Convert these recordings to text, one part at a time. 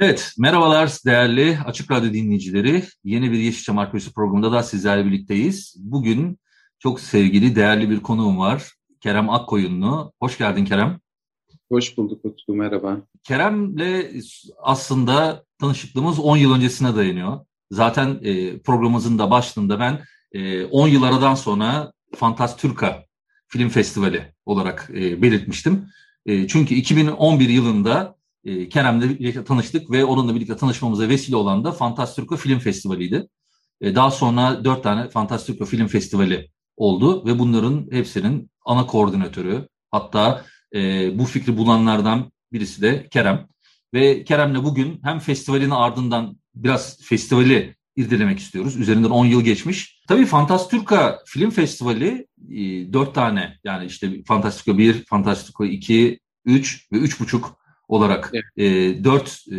Evet, merhabalar değerli Açık Radyo dinleyicileri. Yeni bir Yeşilçam Arkeolojisi programında da sizlerle birlikteyiz. Bugün çok sevgili, değerli bir konuğum var. Kerem Akkoyunlu. Hoş geldin Kerem. Hoş bulduk Utku, merhaba. Kerem'le aslında tanışıklığımız 10 yıl öncesine dayanıyor. Zaten e, programımızın da başlığında ben e, 10 yıl aradan sonra Fantastürka Film Festivali olarak e, belirtmiştim. E, çünkü 2011 yılında e, Kerem'le birlikte tanıştık ve onunla birlikte tanışmamıza vesile olan da Fantastürka Film Festivali'ydi. E, daha sonra dört tane Fantastürka Film Festivali oldu ve bunların hepsinin ana koordinatörü hatta e, bu fikri bulanlardan birisi de Kerem. Ve Kerem'le bugün hem festivalin ardından biraz festivali irdelemek istiyoruz. Üzerinden 10 yıl geçmiş. Tabii Fantastürka Film Festivali e, 4 tane yani işte Fantastürka 1, Fantastürka 2, 3 ve 3,5 olarak evet. e, 4 e,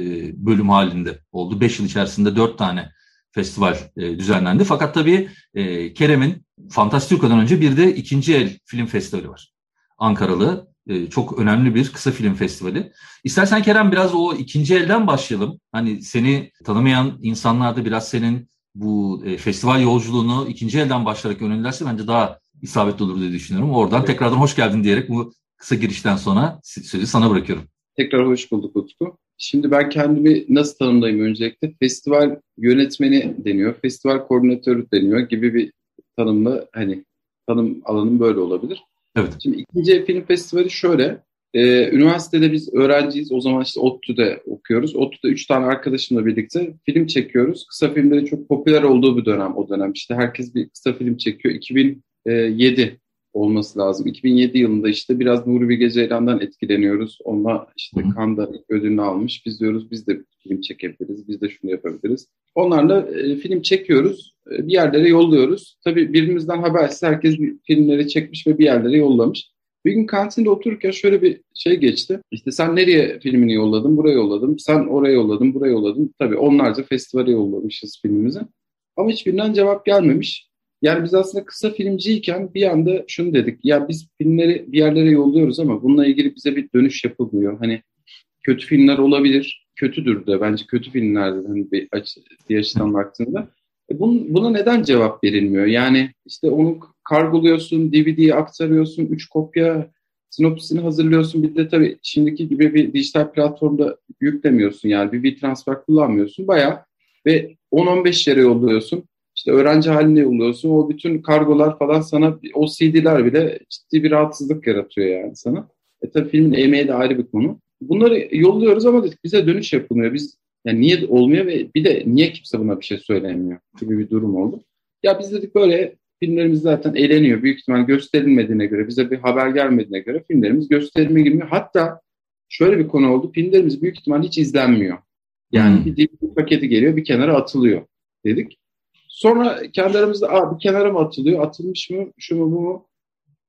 bölüm halinde oldu. 5 yıl içerisinde 4 tane festival e, düzenlendi. Fakat tabii e, Kerem'in Fantastürka'dan önce bir de ikinci el film festivali var. Ankaralı e, çok önemli bir kısa film festivali. İstersen Kerem biraz o ikinci elden başlayalım. Hani seni tanımayan insanlar da biraz senin bu e, festival yolculuğunu ikinci elden başlayarak yönlendirse bence daha isabetli olur diye düşünüyorum. Oradan evet. tekrardan hoş geldin diyerek bu kısa girişten sonra sözü sana bırakıyorum. Tekrar hoş bulduk Utku. Şimdi ben kendimi nasıl tanımlayayım öncelikle? Festival yönetmeni deniyor, festival koordinatörü deniyor gibi bir tanımla hani tanım alanım böyle olabilir. Evet. Şimdi ikinci film festivali şöyle. E, üniversitede biz öğrenciyiz. O zaman işte ODTÜ'de okuyoruz. ODTÜ'de üç tane arkadaşımla birlikte film çekiyoruz. Kısa filmlerin çok popüler olduğu bir dönem o dönem. İşte herkes bir kısa film çekiyor. 2007 olması lazım. 2007 yılında işte biraz Nuri Bilge Ceylan'dan etkileniyoruz. Onunla işte Kanda ödülünü almış. Biz diyoruz biz de film çekebiliriz, biz de şunu yapabiliriz. Onlarla e, film çekiyoruz, e, bir yerlere yolluyoruz. Tabii birbirimizden habersiz herkes filmleri çekmiş ve bir yerlere yollamış. Bir gün kantinde otururken şöyle bir şey geçti. İşte sen nereye filmini yolladın? Buraya yolladım. Sen oraya yolladın, buraya yolladın. Tabii onlarca festivale yollamışız filmimizi. Ama hiçbirinden cevap gelmemiş. Yani biz aslında kısa filmciyken bir anda şunu dedik. Ya biz filmleri bir yerlere yolluyoruz ama bununla ilgili bize bir dönüş yapılmıyor. Hani kötü filmler olabilir. Kötüdür de bence kötü filmlerde hani bir, açı, bir açıdan baktığında. E bun, buna neden cevap verilmiyor? Yani işte onu kargoluyorsun, DVD'ye aktarıyorsun, üç kopya sinopsisini hazırlıyorsun. Bir de tabii şimdiki gibi bir dijital platformda yüklemiyorsun yani bir, bir transfer kullanmıyorsun. Bayağı ve 10-15 yere yolluyorsun işte öğrenci haline yolluyorsun. O bütün kargolar falan sana o CD'ler bile ciddi bir rahatsızlık yaratıyor yani sana. E tabii filmin emeği de ayrı bir konu. Bunları yolluyoruz ama dedik bize dönüş yapılmıyor. Biz yani niye olmuyor ve bir de niye kimse buna bir şey söylemiyor gibi bir durum oldu. Ya biz dedik böyle filmlerimiz zaten eğleniyor. Büyük ihtimal gösterilmediğine göre, bize bir haber gelmediğine göre filmlerimiz gösterilme gibi. Hatta şöyle bir konu oldu. Filmlerimiz büyük ihtimal hiç izlenmiyor. Yani hmm. bir DVD paketi geliyor, bir kenara atılıyor dedik. Sonra kendi aramızda Aa, bir kenara mı atılıyor? Atılmış mı? Şu mu bu mu?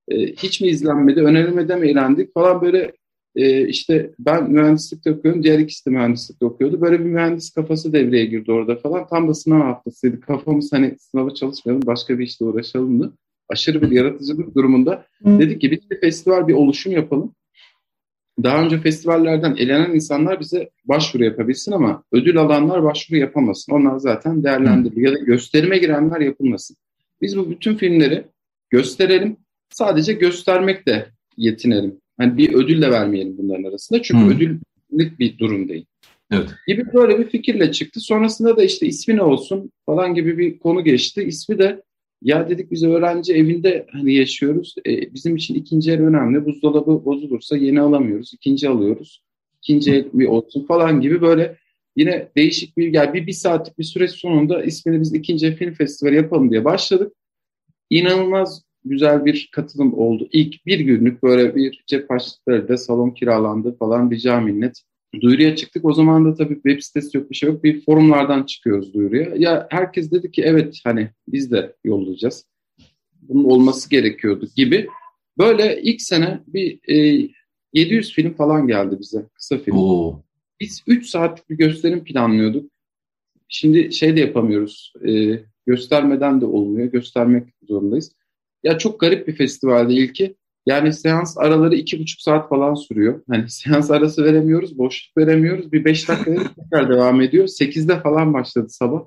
E, hiç mi izlenmedi? Önerilmede mi eğlendik? Falan böyle e, işte ben mühendislikte okuyorum. Diğer ikisi de mühendislikte okuyordu. Böyle bir mühendis kafası devreye girdi orada falan. Tam da sınav haftasıydı. Kafamız hani sınava çalışmayalım başka bir işle uğraşalımdı. Aşırı bir yaratıcılık durumunda. Dedik ki bir festival bir oluşum yapalım daha önce festivallerden elenen insanlar bize başvuru yapabilsin ama ödül alanlar başvuru yapamasın. Onlar zaten değerlendiriliyor ya da gösterime girenler yapılmasın. Biz bu bütün filmleri gösterelim. Sadece göstermekle yetinelim. Hani bir ödül de vermeyelim bunların arasında. Çünkü hmm. ödüllük bir durum değil. Evet. Gibi böyle bir fikirle çıktı. Sonrasında da işte ismi ne olsun falan gibi bir konu geçti. İsmi de ya dedik biz öğrenci evinde hani yaşıyoruz. E, bizim için ikinci el önemli. Buzdolabı bozulursa yeni alamıyoruz. ikinci alıyoruz. İkinci el bir olsun falan gibi böyle yine değişik bir yani bir, bir saatlik bir süreç sonunda ismini biz ikinci film festivali yapalım diye başladık. İnanılmaz güzel bir katılım oldu. İlk bir günlük böyle bir cep açtıklarıyla salon kiralandı falan rica minnet. Duyuruya çıktık. O zaman da tabii web sitesi yok bir şey yok. Bir forumlardan çıkıyoruz duyuruya. Ya herkes dedi ki evet hani biz de yollayacağız. Bunun olması gerekiyordu gibi. Böyle ilk sene bir e, 700 film falan geldi bize. Kısa film. Oo. Biz 3 saatlik bir gösterim planlıyorduk. Şimdi şey de yapamıyoruz. E, göstermeden de olmuyor. Göstermek zorundayız. Ya çok garip bir festivalde ilki. Yani seans araları iki buçuk saat falan sürüyor. Hani seans arası veremiyoruz, boşluk veremiyoruz. Bir beş dakika tekrar devam ediyor. Sekizde falan başladı sabah.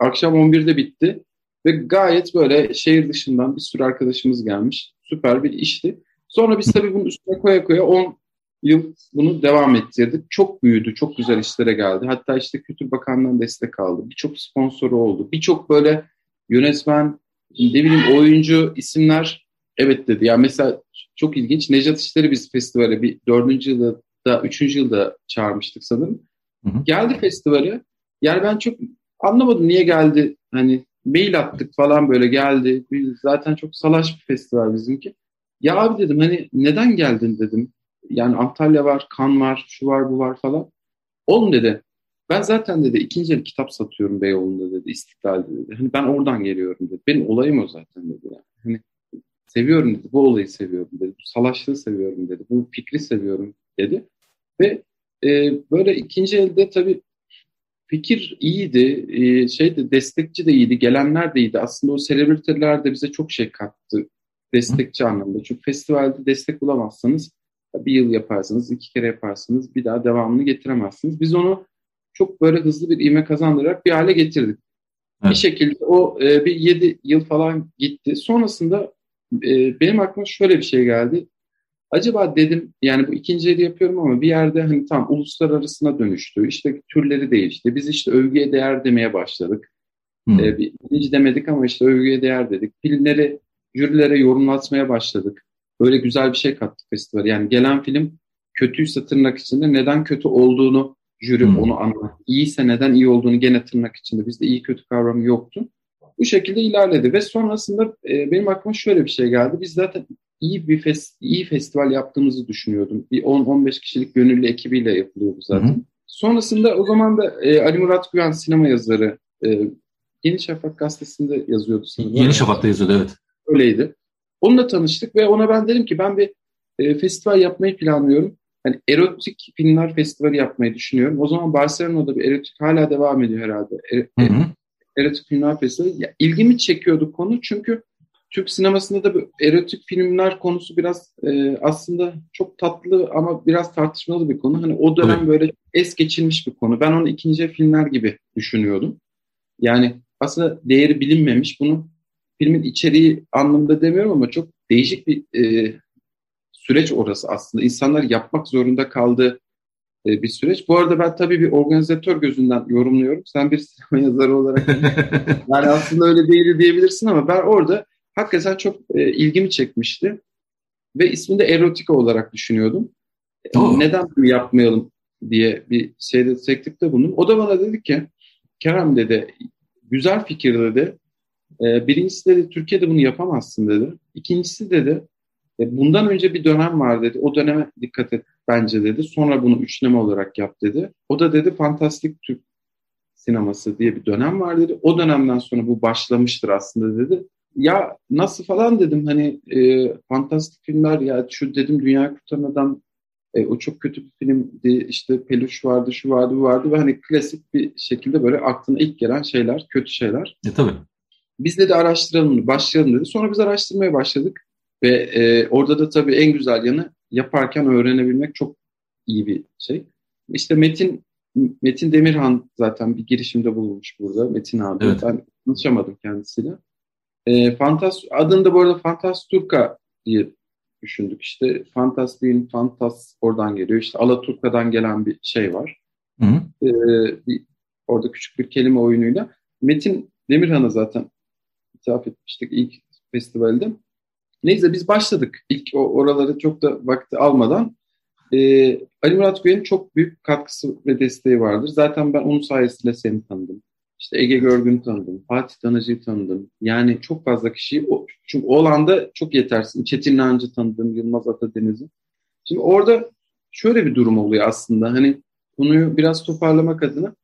Akşam on birde bitti. Ve gayet böyle şehir dışından bir sürü arkadaşımız gelmiş. Süper bir işti. Sonra biz tabii bunun üstüne koya koya 10 yıl bunu devam ettirdik. Çok büyüdü, çok güzel işlere geldi. Hatta işte Kültür Bakanlığı'ndan destek aldı. Birçok sponsoru oldu. Birçok böyle yönetmen, ne bileyim oyuncu isimler evet dedi. Yani mesela çok ilginç. Nejat İşler'i biz festivale bir dördüncü yılda, üçüncü yılda çağırmıştık sanırım. Hı hı. Geldi festivale. Yani ben çok anlamadım niye geldi. Hani mail attık falan böyle geldi. Zaten çok salaş bir festival bizimki. Ya abi dedim hani neden geldin dedim. Yani Antalya var, Kan var, şu var, bu var falan. Oğlum dedi ben zaten dedi ikinci el kitap satıyorum Beyoğlu'nda dedi, İstiklal'de dedi. Hani ben oradan geliyorum dedi. Benim olayım o zaten dedi. Yani. Hani seviyorum dedi, bu olayı seviyorum dedi. Bu salaşlığı seviyorum dedi. Bu fikri seviyorum dedi. Ve e, böyle ikinci elde tabii fikir iyiydi, e, şeydi destekçi de iyiydi, gelenler de iyiydi. Aslında o selebriteler de bize çok şey kattı destekçi anlamda. Çünkü festivalde destek bulamazsanız bir yıl yaparsınız, iki kere yaparsınız, bir daha devamını getiremezsiniz. Biz onu çok böyle hızlı bir ivme kazandırarak bir hale getirdik. Evet. Bir şekilde o e, bir yedi yıl falan gitti. Sonrasında e, benim aklıma şöyle bir şey geldi. Acaba dedim yani bu ikinci eli yapıyorum ama bir yerde hani tam uluslararasına dönüştü. İşte türleri değişti. Biz işte övgüye değer demeye başladık. Hmm. Ee, birinci demedik ama işte övgüye değer dedik. Filmleri jürilere yorumlatmaya başladık. Böyle güzel bir şey kattık festival. Yani gelen film kötüyse tırnak içinde neden kötü olduğunu jüri hmm. onu anlat. İyiyse neden iyi olduğunu gene tırnak içinde. Bizde iyi kötü kavramı yoktu. Bu şekilde ilerledi ve sonrasında e, benim aklıma şöyle bir şey geldi. Biz zaten iyi bir fes iyi festival yaptığımızı düşünüyordum. Bir 10-15 kişilik gönüllü ekibiyle yapılıyordu zaten. Hı Sonrasında o zaman da e, Ali Murat Güven sinema yazarı e, Yeni Şafak gazetesinde yazıyordu sanırım. Yeni Şafak'ta yazıyordu evet. Öyleydi. Onunla tanıştık ve ona ben dedim ki ben bir e, festival yapmayı planlıyorum. Hani erotik filmler festivali yapmayı düşünüyorum. O zaman Barcelona'da bir erotik hala devam ediyor herhalde. Er, hı hı. Erotik filmler festivali. Ya, ilgimi çekiyordu konu çünkü Türk sinemasında da bu erotik filmler konusu biraz e, aslında çok tatlı ama biraz tartışmalı bir konu. Hani o dönem Tabii. böyle es geçilmiş bir konu. Ben onu ikinci filmler gibi düşünüyordum. Yani aslında değeri bilinmemiş. Bunu filmin içeriği anlamında demiyorum ama çok değişik bir e, süreç orası aslında. İnsanlar yapmak zorunda kaldığı e, bir süreç. Bu arada ben tabii bir organizatör gözünden yorumluyorum. Sen bir sinema yazarı olarak yani aslında öyle değil diyebilirsin ama ben orada hakikaten çok e, ilgimi çekmişti. Ve ismini de erotika olarak düşünüyordum. Oh. Neden bunu yapmayalım diye bir şeyde teklifte bulundum. O da bana dedi ki Kerem dedi güzel fikir dedi. E, birincisi dedi Türkiye'de bunu yapamazsın dedi. İkincisi dedi e, bundan önce bir dönem var dedi. O döneme dikkat et bence dedi. Sonra bunu üçleme olarak yap dedi. O da dedi fantastik Türk sineması diye bir dönem var dedi. O dönemden sonra bu başlamıştır aslında dedi. Ya nasıl falan dedim hani e, fantastik filmler ya şu dedim Dünya Kurtaran e, o çok kötü bir filmdi işte peluş vardı şu vardı bu vardı ve hani klasik bir şekilde böyle aklına ilk gelen şeyler kötü şeyler. E tabii. Biz dedi araştıralım başlayalım dedi. Sonra biz araştırmaya başladık. Ve e, orada da tabii en güzel yanı yaparken öğrenebilmek çok iyi bir şey. İşte Metin Metin Demirhan zaten bir girişimde bulunmuş burada. Metin abi. Evet. Ben tanışamadım kendisiyle. E, Fantas, adını da bu arada Fantas Turka diye düşündük. İşte Fantastik'in Fantas oradan geliyor. İşte Alaturka'dan gelen bir şey var. Hı hı. E, bir, orada küçük bir kelime oyunuyla. Metin Demirhan'a zaten ithaf etmiştik ilk festivalde. Neyse biz başladık. İlk o oraları çok da vakti almadan. Ee, Ali Murat Güven'in çok büyük katkısı ve desteği vardır. Zaten ben onun sayesinde seni tanıdım. işte Ege Görgün'ü tanıdım, Fatih Tanıcı'yı tanıdım. Yani çok fazla kişiyi, çünkü o alanda çok yetersin. Çetin Nancı tanıdım, Yılmaz Atadeniz'i. Şimdi orada şöyle bir durum oluyor aslında. Hani konuyu biraz toparlamak adına.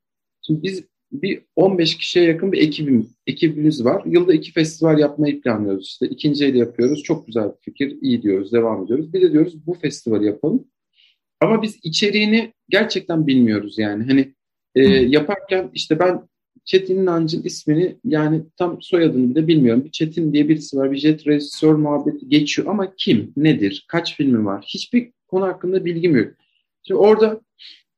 Şimdi biz bir 15 kişiye yakın bir ekibim, ekibimiz var. Yılda iki festival yapmayı planlıyoruz. İşte ikinci el yapıyoruz. Çok güzel bir fikir. iyi diyoruz, devam ediyoruz. Bir de diyoruz bu festivali yapalım. Ama biz içeriğini gerçekten bilmiyoruz yani. Hani e, yaparken işte ben Çetin Nancı'nın ismini yani tam soyadını bile bilmiyorum. Bir Çetin diye birisi var. Bir jet rejisör muhabbeti geçiyor ama kim, nedir, kaç filmi var? Hiçbir konu hakkında bilgim yok. Şimdi orada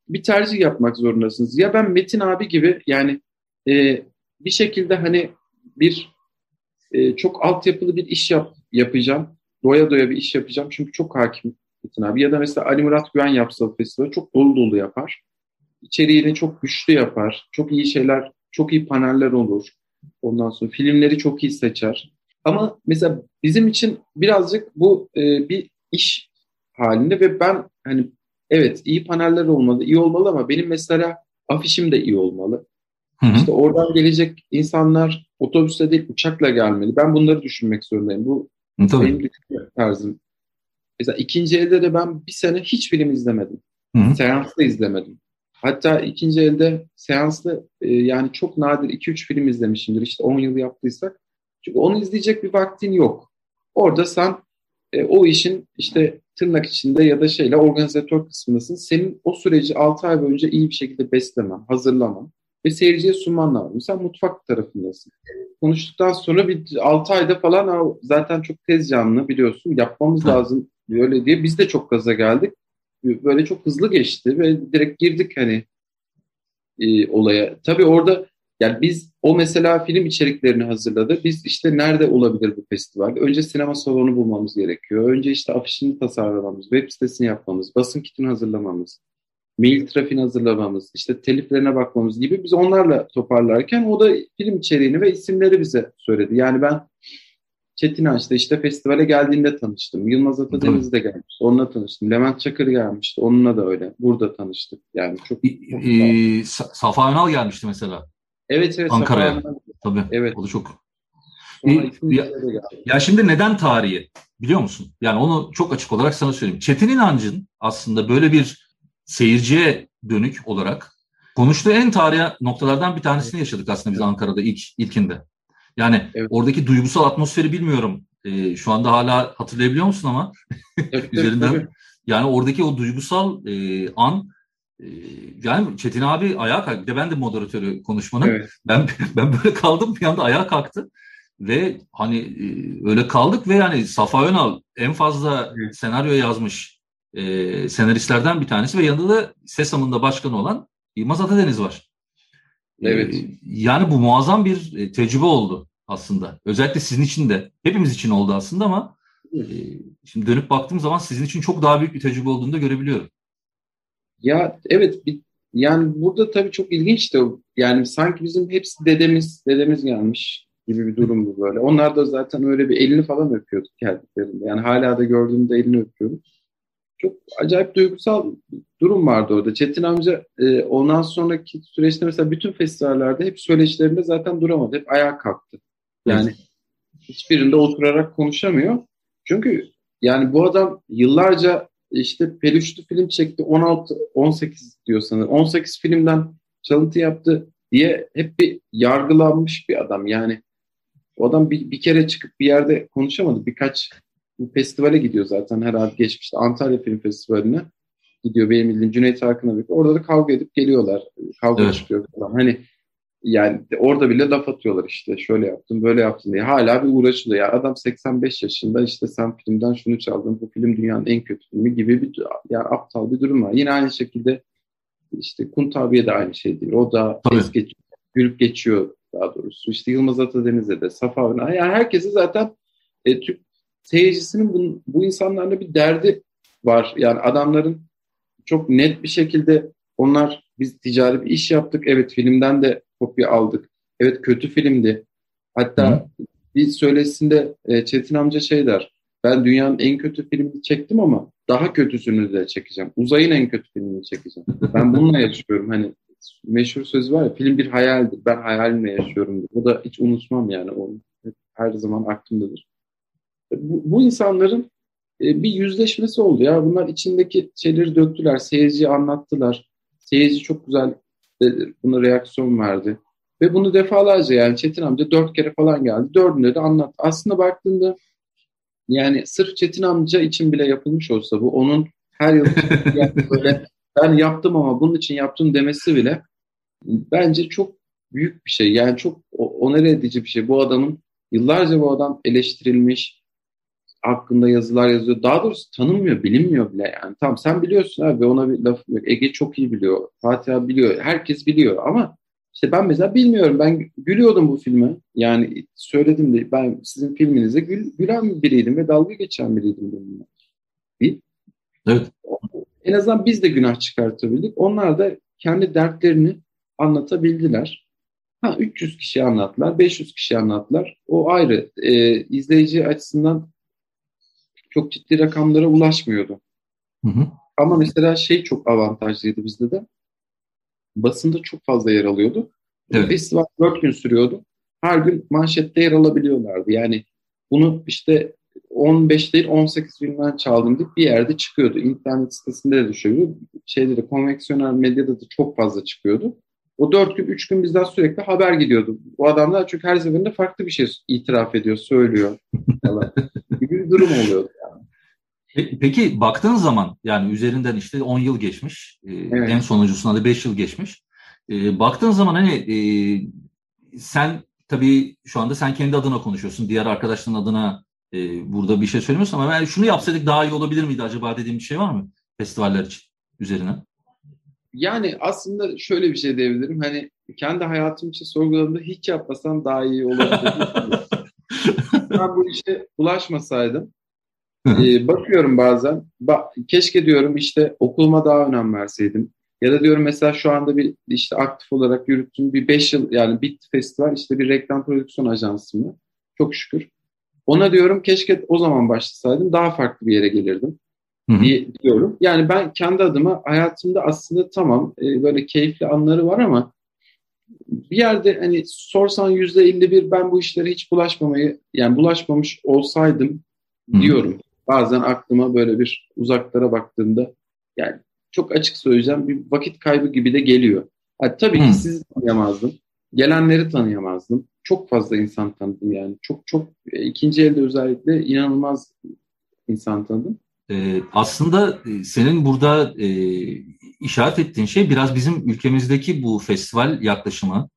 bir tercih yapmak zorundasınız. Ya ben Metin abi gibi yani e, bir şekilde hani bir e, çok altyapılı bir iş yap, yapacağım. Doya doya bir iş yapacağım. Çünkü çok hakim Metin abi. Ya da mesela Ali Murat Güven yapsa festivali çok dolu dolu yapar. İçeriğini çok güçlü yapar. Çok iyi şeyler, çok iyi paneller olur. Ondan sonra filmleri çok iyi seçer. Ama mesela bizim için birazcık bu e, bir iş halinde ve ben hani evet iyi paneller olmalı, iyi olmalı ama benim mesela afişim de iyi olmalı. Hı hı. İşte oradan gelecek insanlar otobüsle değil uçakla gelmeli. Ben bunları düşünmek zorundayım. Bu Tabii. benim düşünme tarzım. Mesela ikinci elde de ben bir sene hiç film izlemedim. Hı hı. Seanslı izlemedim. Hatta ikinci elde seanslı e, yani çok nadir 2-3 film izlemişimdir. İşte 10 yıl yaptıysak. Çünkü onu izleyecek bir vaktin yok. Orada sen e, o işin işte tırnak içinde ya da şeyle organizatör kısmındasın. Senin o süreci 6 ay boyunca iyi bir şekilde beslemen, hazırlaman ve seyirciye sunman lazım. Sen mutfak tarafındasın. Konuştuktan sonra bir 6 ayda falan zaten çok tez canlı biliyorsun. Yapmamız lazım böyle diye. Biz de çok gaza geldik. Böyle çok hızlı geçti ve direkt girdik hani e, olaya. Tabii orada yani biz o mesela film içeriklerini hazırladı. Biz işte nerede olabilir bu festival? Önce sinema salonu bulmamız gerekiyor. Önce işte afişini tasarlamamız, web sitesini yapmamız, basın kitini hazırlamamız, mail trafiğini hazırlamamız, işte teliflerine bakmamız gibi biz onlarla toparlarken o da film içeriğini ve isimleri bize söyledi. Yani ben Çetin Ağaç'ta işte festivale geldiğinde tanıştım. Yılmaz Atadeniz de gelmişti. Onunla tanıştım. Levent Çakır gelmişti. Onunla da öyle. Burada tanıştık. Yani çok... çok ee, Safa Önal gelmişti mesela. Evet evet. Ankara'ya. Tabii. Evet. O da çok. E, ya, ya şimdi neden tarihi biliyor musun? Yani onu çok açık olarak sana söyleyeyim. Çetin İnancı'nın aslında böyle bir seyirciye dönük olarak konuştuğu en tarihi noktalardan bir tanesini yaşadık aslında biz Ankara'da ilk ilkinde. Yani evet. oradaki duygusal atmosferi bilmiyorum. E, şu anda hala hatırlayabiliyor musun ama evet, üzerinden evet, yani oradaki o duygusal e, an yani Çetin abi ayağa kalktı. Bir de ben de moderatörü konuşmanın. Evet. Ben ben böyle kaldım bir anda ayağa kalktı. Ve hani e, öyle kaldık ve yani Safa Önal en fazla evet. senaryo yazmış e, senaristlerden bir tanesi ve yanında da SESAM'ın başkanı olan Yılmaz Atadeniz var. Evet. Ee, yani bu muazzam bir e, tecrübe oldu aslında. Özellikle sizin için de, hepimiz için oldu aslında ama e, şimdi dönüp baktığım zaman sizin için çok daha büyük bir tecrübe olduğunu da görebiliyorum. Ya evet, bir, yani burada tabii çok ilginç de yani sanki bizim hepsi dedemiz, dedemiz gelmiş gibi bir durum bu böyle. Onlar da zaten öyle bir elini falan öpüyorduk geldiklerinde. Yani hala da gördüğümde elini öpüyorum çok acayip duygusal durum vardı orada. Çetin amca e, ondan sonraki süreçte mesela bütün festivallerde hep söyleşilerinde zaten duramadı. Hep ayağa kalktı. Yani evet. hiçbirinde oturarak konuşamıyor. Çünkü yani bu adam yıllarca işte peluşlu film çekti. 16 18 diyor sanırım. 18 filmden çalıntı yaptı diye hep bir yargılanmış bir adam. Yani o adam bir, bir kere çıkıp bir yerde konuşamadı. Birkaç festivale gidiyor zaten herhalde geçmişte Antalya Film Festivali'ne gidiyor benim bildiğim Cüneyt Arkın'la birlikte. Orada da kavga edip geliyorlar. Kavga evet. çıkıyor falan. Hani yani orada bile laf atıyorlar işte şöyle yaptın böyle yaptın diye. Hala bir uğraşılıyor. Ya adam 85 yaşında işte sen filmden şunu çaldın bu film dünyanın en kötü filmi gibi bir ya aptal bir durum var. Yine aynı şekilde işte Kuntabiye de aynı şey değil. O da es geçiyor, gülüp geçiyor daha doğrusu. İşte Yılmaz Atadeniz'e de Safa yani herkesi zaten e, Türk seyircisinin bu, bu insanlarla bir derdi var. Yani adamların çok net bir şekilde onlar biz ticari bir iş yaptık. Evet filmden de kopya aldık. Evet kötü filmdi. Hatta Hı. bir söylesinde e, Çetin amca şey der. Ben dünyanın en kötü filmini çektim ama daha kötüsünü de çekeceğim. Uzayın en kötü filmini çekeceğim. Ben bununla yaşıyorum. Hani meşhur sözü var ya film bir hayaldir. Ben hayalimle yaşıyorum. O da hiç unutmam yani onu. Her zaman aklımdadır. Bu, bu insanların e, bir yüzleşmesi oldu ya. Bunlar içindeki şeyleri döktüler. Seyirciye anlattılar. Seyirci çok güzel buna reaksiyon verdi. Ve bunu defalarca yani Çetin amca dört kere falan geldi. Dördünde de anlattı. Aslında baktığında yani sırf Çetin amca için bile yapılmış olsa bu onun her yıl böyle ben yaptım ama bunun için yaptım demesi bile bence çok büyük bir şey. Yani çok onere edici bir şey. Bu adamın yıllarca bu adam eleştirilmiş, hakkında yazılar yazıyor. Daha doğrusu tanınmıyor, bilinmiyor bile yani. Tamam sen biliyorsun abi ona bir laf yok. Ege çok iyi biliyor. Fatih biliyor. Herkes biliyor ama işte ben mesela bilmiyorum. Ben gülüyordum bu filme. Yani söyledim de ben sizin filminize gül, gülen biriydim ve dalga geçen biriydim. Bir. Evet. En azından biz de günah çıkartabildik. Onlar da kendi dertlerini anlatabildiler. Ha 300 kişi anlattılar, 500 kişi anlattılar. O ayrı. Ee, izleyici açısından çok ciddi rakamlara ulaşmıyordu. Hı hı. Ama mesela şey çok avantajlıydı bizde de. Basında çok fazla yer alıyordu. Evet. Festival 4 gün sürüyordu. Her gün manşette yer alabiliyorlardı. Yani bunu işte 15 değil 18 filmden çaldım deyip bir yerde çıkıyordu. İnternet sitesinde de düşüyordu. Şeyde de konveksiyonel medyada da çok fazla çıkıyordu. O 4 gün 3 gün bizden sürekli haber gidiyordu. Bu adamlar çünkü her seferinde farklı bir şey itiraf ediyor, söylüyor. gibi bir durum oluyordu yani. Peki baktığın zaman yani üzerinden işte 10 yıl geçmiş. E, evet. En sonuncusuna da 5 yıl geçmiş. E, baktığın zaman hani e, sen tabii şu anda sen kendi adına konuşuyorsun. Diğer arkadaşların adına e, burada bir şey söylemiyorsun ama ben şunu yapsaydık daha iyi olabilir miydi acaba dediğim bir şey var mı festivaller için üzerine? Yani aslında şöyle bir şey diyebilirim. Hani kendi hayatım için sorguladığımda hiç yapmasam daha iyi olabilir. ben bu işe ulaşmasaydım ee, bakıyorum bazen. Ba keşke diyorum işte okuluma daha önem verseydim. Ya da diyorum mesela şu anda bir işte aktif olarak yürüttüğüm bir 5 yıl yani Bit Festival işte bir reklam prodüksiyon ajansı mı? Çok şükür. Ona diyorum keşke o zaman başlasaydım daha farklı bir yere gelirdim diye diyorum. Yani ben kendi adıma hayatımda aslında tamam e, böyle keyifli anları var ama bir yerde hani sorsan yüzde 51 ben bu işlere hiç bulaşmamayı yani bulaşmamış olsaydım diyorum. Bazen aklıma böyle bir uzaklara baktığımda yani çok açık söyleyeceğim bir vakit kaybı gibi de geliyor. Yani tabii ki sizi tanıyamazdım. Gelenleri tanıyamazdım. Çok fazla insan tanıdım yani. Çok çok e, ikinci elde özellikle inanılmaz insan tanıdım. Ee, aslında e, senin burada e, işaret ettiğin şey biraz bizim ülkemizdeki bu festival yaklaşımı,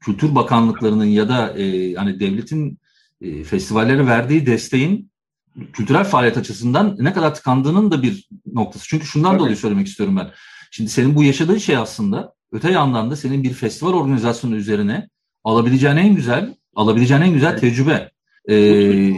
Kültür Bakanlıklarının ya da e, hani devletin e, festivallere verdiği desteğin kültürel faaliyet açısından ne kadar tıkandığının da bir noktası. Çünkü şundan Tabii. dolayı söylemek istiyorum ben. Şimdi senin bu yaşadığın şey aslında öte yandan da senin bir festival organizasyonu üzerine alabileceğin en güzel, alabileceğin en güzel evet. tecrübe. Ee,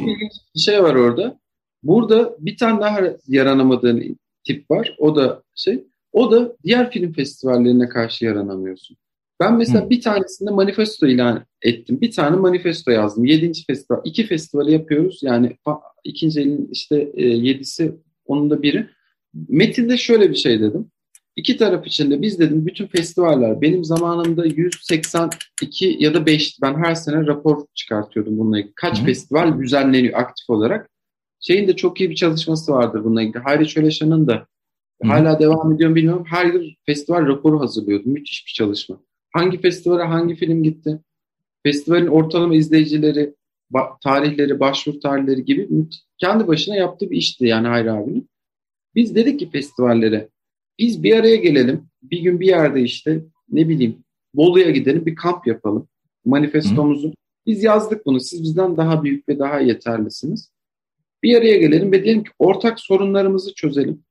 bir şey var orada. Burada bir tane daha yaranamadığın tip var. O da şey, o da diğer film festivallerine karşı yaranamıyorsun. Ben mesela Hı. bir tanesinde manifesto ilan ettim. Bir tane manifesto yazdım. Yedinci festival. iki festivali yapıyoruz. Yani ikinci elin işte e, yedisi onun da biri. Metinde şöyle bir şey dedim. İki taraf içinde biz dedim bütün festivaller benim zamanımda 182 ya da 5 ben her sene rapor çıkartıyordum bununla ilgili. Kaç Hı. festival düzenleniyor aktif olarak. Şeyin de çok iyi bir çalışması vardır bununla ilgili. Hayri Çöleşan'ın da Hı. hala devam ediyor bilmiyorum. Her yıl festival raporu hazırlıyordu. Müthiş bir çalışma. Hangi festivale hangi film gitti? Festivalin ortalama izleyicileri, ba- tarihleri, başvuru tarihleri gibi kendi başına yaptığı bir işti yani Hayri abinin. Biz dedik ki festivallere biz bir araya gelelim. Bir gün bir yerde işte ne bileyim Bolu'ya gidelim bir kamp yapalım. Manifestomuzu. Hı. Biz yazdık bunu. Siz bizden daha büyük ve daha yeterlisiniz. Bir araya gelelim ve diyelim ki ortak sorunlarımızı çözelim.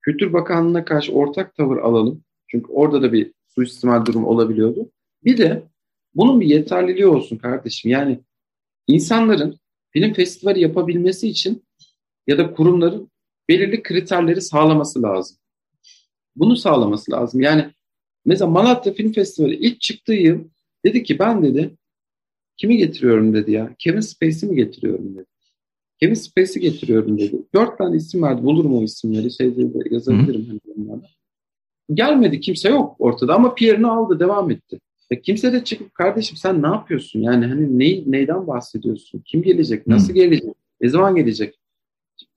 Kültür Bakanlığı'na karşı ortak tavır alalım. Çünkü orada da bir suistimal durum olabiliyordu. Bir de bunun bir yeterliliği olsun kardeşim. Yani insanların film festivali yapabilmesi için ya da kurumların belirli kriterleri sağlaması lazım. Bunu sağlaması lazım. Yani mesela Malatya Film Festivali ilk çıktığı yıl dedi ki ben dedi kimi getiriyorum dedi ya. Kevin Spacey mi getiriyorum dedi. Kevin Spacey getiriyorum dedi. Dört tane isim verdi. Bulurum o isimleri. Şeyde de yazabilirim. Hani gelmedi kimse yok ortada ama Pierre'ini aldı devam etti. E kimse de çıkıp kardeşim sen ne yapıyorsun? Yani hani ne, neyden bahsediyorsun? Kim gelecek? Nasıl hmm. gelecek? Ne zaman gelecek?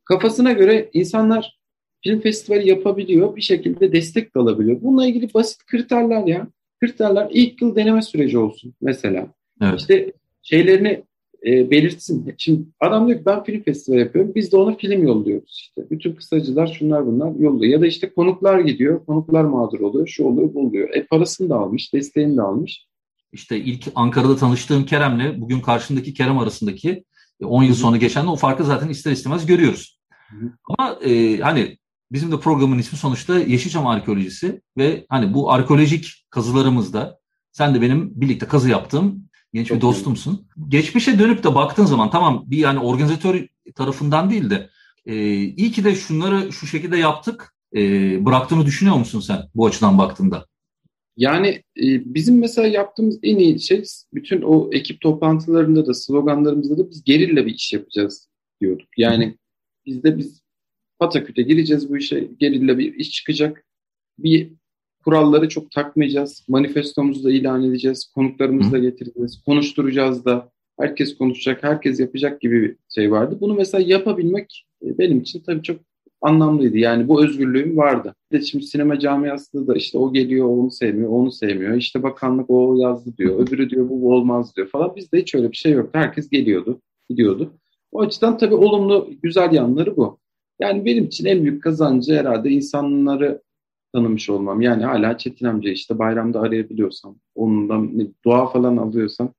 Kafasına göre insanlar film festivali yapabiliyor. Bir şekilde destek de alabiliyor. Bununla ilgili basit kriterler ya. Kriterler ilk yıl deneme süreci olsun mesela. Evet. İşte şeylerini e, belirtsin. Şimdi adam diyor ki ben film festivali yapıyorum. Biz de ona film yolluyoruz işte. Bütün kısacılar şunlar bunlar yolluyor. Ya da işte konuklar gidiyor. Konuklar mağdur oluyor. Şu oluyor bu oluyor. E parasını da almış. Desteğini de almış. İşte ilk Ankara'da tanıştığım Kerem'le bugün karşındaki Kerem arasındaki 10 yıl sonra geçen o farkı zaten ister istemez görüyoruz. Hı-hı. Ama e, hani bizim de programın ismi sonuçta Yeşilçam Arkeolojisi ve hani bu arkeolojik kazılarımızda sen de benim birlikte kazı yaptığım genç Çok bir dostumsun. İyi. Geçmişe dönüp de baktığın zaman tamam bir yani organizatör tarafından değil de e, iyi ki de şunları şu şekilde yaptık e, bıraktığını düşünüyor musun sen bu açıdan baktığında? Yani e, bizim mesela yaptığımız en iyi şey bütün o ekip toplantılarında da sloganlarımızda da biz gerilla bir iş yapacağız diyorduk. Yani bizde biz pataküte gireceğiz bu işe gerilla bir iş çıkacak. Bir kuralları çok takmayacağız. Manifestomuzu da ilan edeceğiz. Konuklarımızı da getireceğiz. Konuşturacağız da. Herkes konuşacak, herkes yapacak gibi bir şey vardı. Bunu mesela yapabilmek e, benim için tabii çok anlamlıydı. Yani bu özgürlüğüm vardı. de şimdi sinema camiasında da işte o geliyor, onu sevmiyor, onu sevmiyor. İşte bakanlık o yazdı diyor, öbürü diyor bu olmaz diyor falan. Bizde hiç öyle bir şey yoktu. Herkes geliyordu, gidiyordu. O açıdan tabii olumlu, güzel yanları bu. Yani benim için en büyük kazancı herhalde insanları tanımış olmam. Yani hala Çetin amca işte bayramda arayabiliyorsam, onunla dua falan alıyorsam,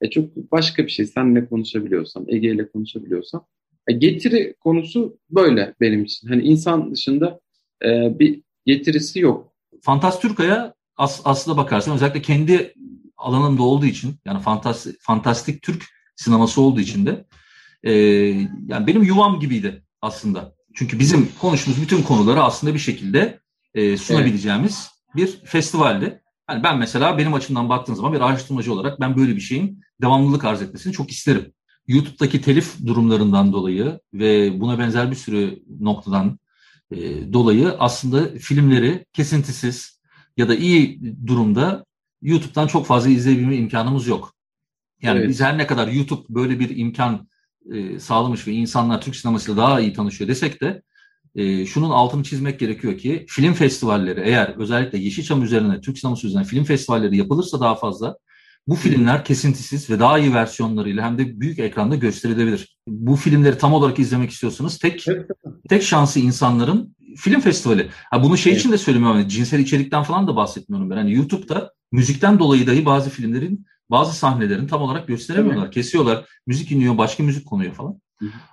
e çok başka bir şey. Seninle konuşabiliyorsam, Ege ile konuşabiliyorsam. E getiri konusu böyle benim için. Hani insan dışında e, bir getirisi yok. Fantastürka'ya as, aslına bakarsan özellikle kendi alanımda olduğu için yani fantastik, fantastik Türk sineması olduğu için de e, yani benim yuvam gibiydi aslında. Çünkü bizim konuştuğumuz bütün konuları aslında bir şekilde e, sunabileceğimiz evet. bir festivaldi. Yani ben mesela benim açımdan baktığım zaman bir araştırmacı olarak ben böyle bir şeyin devamlılık arz etmesini çok isterim. YouTube'daki telif durumlarından dolayı ve buna benzer bir sürü noktadan e, dolayı aslında filmleri kesintisiz ya da iyi durumda YouTube'dan çok fazla izleyebilme imkanımız yok. Yani evet. biz her ne kadar YouTube böyle bir imkan e, sağlamış ve insanlar Türk sinemasıyla daha iyi tanışıyor desek de e, şunun altını çizmek gerekiyor ki film festivalleri eğer özellikle Yeşilçam üzerine, Türk sineması üzerine film festivalleri yapılırsa daha fazla bu filmler kesintisiz ve daha iyi versiyonlarıyla hem de büyük ekranda gösterilebilir. Bu filmleri tam olarak izlemek istiyorsanız tek tek şansı insanların film festivali. Ha bunu şey evet. için de söylemiyorum. Yani cinsel içerikten falan da bahsetmiyorum ben. Hani YouTube'da müzikten dolayı dahi bazı filmlerin bazı sahnelerini tam olarak gösteremiyorlar. Kesiyorlar. Müzik iniyor, başka müzik konuyor falan.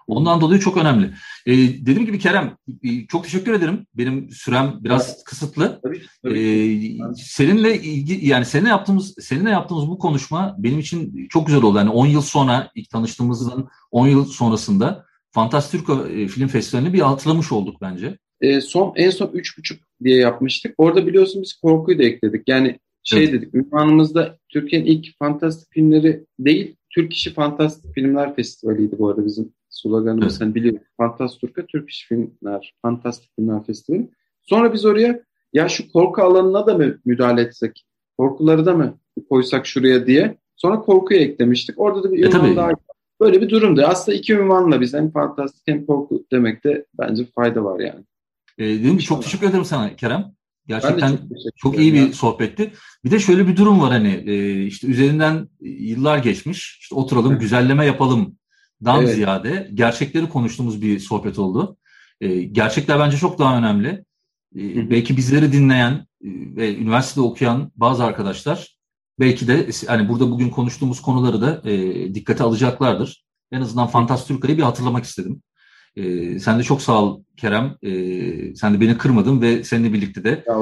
Ondan dolayı çok önemli. Ee, dediğim gibi Kerem, e, çok teşekkür ederim. Benim sürem biraz evet. kısıtlı. Tabii, tabii. Ee, seninle ilgi, yani seninle yaptığımız seninle yaptığımız bu konuşma benim için çok güzel oldu. Yani 10 yıl sonra ilk tanıştığımızdan 10 yıl sonrasında Fantastirko e, Film Festivali'ni bir hatırlamış olduk bence. E, son en son üç buçuk diye yapmıştık. Orada biliyorsun biz korkuyu da ekledik. Yani şey evet. dedik, ünvanımızda Türkiye'nin ilk fantastik filmleri değil, Türk İşi Fantastik Filmler Festivali'ydi bu arada bizim sloganımız. Evet. Hani biliyorum. Fantasturka Türk İşi Filmler, Fantastik Filmler Festivali. Sonra biz oraya ya şu korku alanına da mı müdahale etsek? Korkuları da mı koysak şuraya diye. Sonra korkuyu eklemiştik. Orada da bir e, ünvan daha Böyle bir durumdu. Aslında iki ünvanla biz hem fantastik hem korku demekte bence fayda var yani. E, dedim çok teşekkür ederim sana Kerem. Gerçekten çok, çok iyi bir sohbetti. Bir de şöyle bir durum var hani e, işte üzerinden yıllar geçmiş. İşte oturalım güzelleme yapalım dan evet. ziyade gerçekleri konuştuğumuz bir sohbet oldu. E, gerçekler bence çok daha önemli. E, belki bizleri dinleyen e, ve üniversitede okuyan bazı arkadaşlar belki de hani burada bugün konuştuğumuz konuları da e, dikkate alacaklardır. En azından Fantastika'yı bir hatırlamak istedim. E, sen de çok sağ ol Kerem. E, sen de beni kırmadın ve seninle birlikte de ya,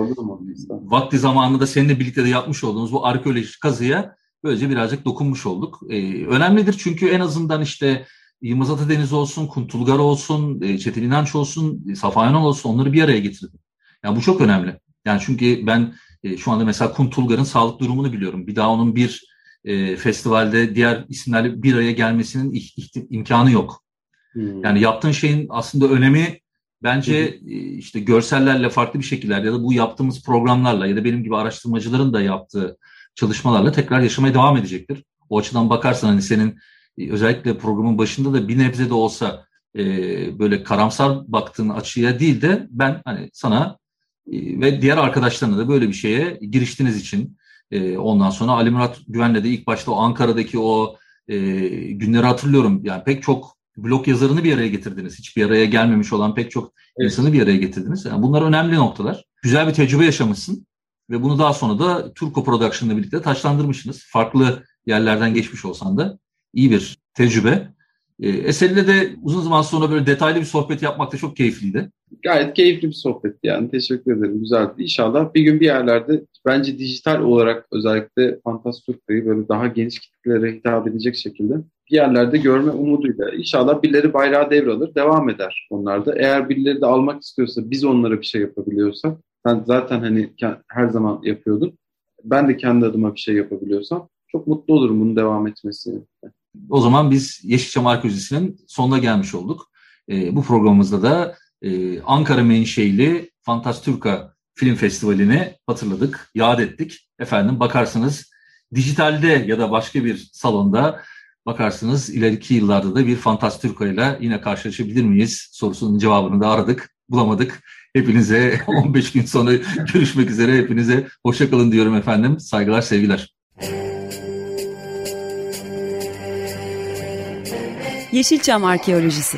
vakti zamanında seninle birlikte de yapmış olduğumuz bu arkeolojik kazıya böylece birazcık dokunmuş olduk. E, önemlidir çünkü en azından işte Yılmaz Atadeniz olsun, Kuntulgar olsun, e, Çetin İnanç olsun, Safa Yanal olsun onları bir araya getirdim. Yani bu çok önemli. Yani çünkü ben e, şu anda mesela Kuntulgar'ın sağlık durumunu biliyorum. Bir daha onun bir e, festivalde diğer isimlerle bir araya gelmesinin imkanı yok. Hmm. Yani yaptığın şeyin aslında önemi Bence hı. işte görsellerle farklı bir şekillerde ya da bu yaptığımız programlarla ya da benim gibi araştırmacıların da yaptığı çalışmalarla tekrar yaşamaya devam edecektir. O açıdan bakarsan hani senin özellikle programın başında da bir nebze de olsa e, böyle karamsar baktığın açıya değil de ben hani sana e, ve diğer arkadaşlarına da böyle bir şeye giriştiğiniz için e, ondan sonra Ali Murat Güven'le de ilk başta o Ankara'daki o e, günleri hatırlıyorum. Yani pek çok blog yazarını bir araya getirdiniz. Hiçbir araya gelmemiş olan pek çok evet. insanı bir araya getirdiniz. Yani bunlar önemli noktalar. Güzel bir tecrübe yaşamışsın ve bunu daha sonra da Turco Production'la birlikte taşlandırmışsınız. Farklı yerlerden geçmiş olsan da iyi bir tecrübe. E, Eser'le de uzun zaman sonra böyle detaylı bir sohbet yapmak da çok keyifliydi. Gayet keyifli bir sohbetti yani. Teşekkür ederim. Güzeldi. İnşallah bir gün bir yerlerde bence dijital olarak özellikle Fantasturka'yı böyle daha geniş kitlelere hitap edecek şekilde bir yerlerde görme umuduyla. İnşallah birileri bayrağı devralır, devam eder onlar da. Eğer birileri de almak istiyorsa, biz onlara bir şey yapabiliyorsak, sen zaten hani her zaman yapıyordun. Ben de kendi adıma bir şey yapabiliyorsam çok mutlu olurum bunun devam etmesi. O zaman biz Yeşilçam Arkeolojisi'nin sonuna gelmiş olduk. E, bu programımızda da e, Ankara menşeili Fantasturka Film Festivali'ni hatırladık, yad ettik. Efendim bakarsınız dijitalde ya da başka bir salonda bakarsınız ileriki yıllarda da bir Fantasturka ile yine karşılaşabilir miyiz sorusunun cevabını da aradık, bulamadık. Hepinize 15 gün sonra görüşmek üzere. Hepinize hoşçakalın diyorum efendim. Saygılar, sevgiler. Yeşilçam Arkeolojisi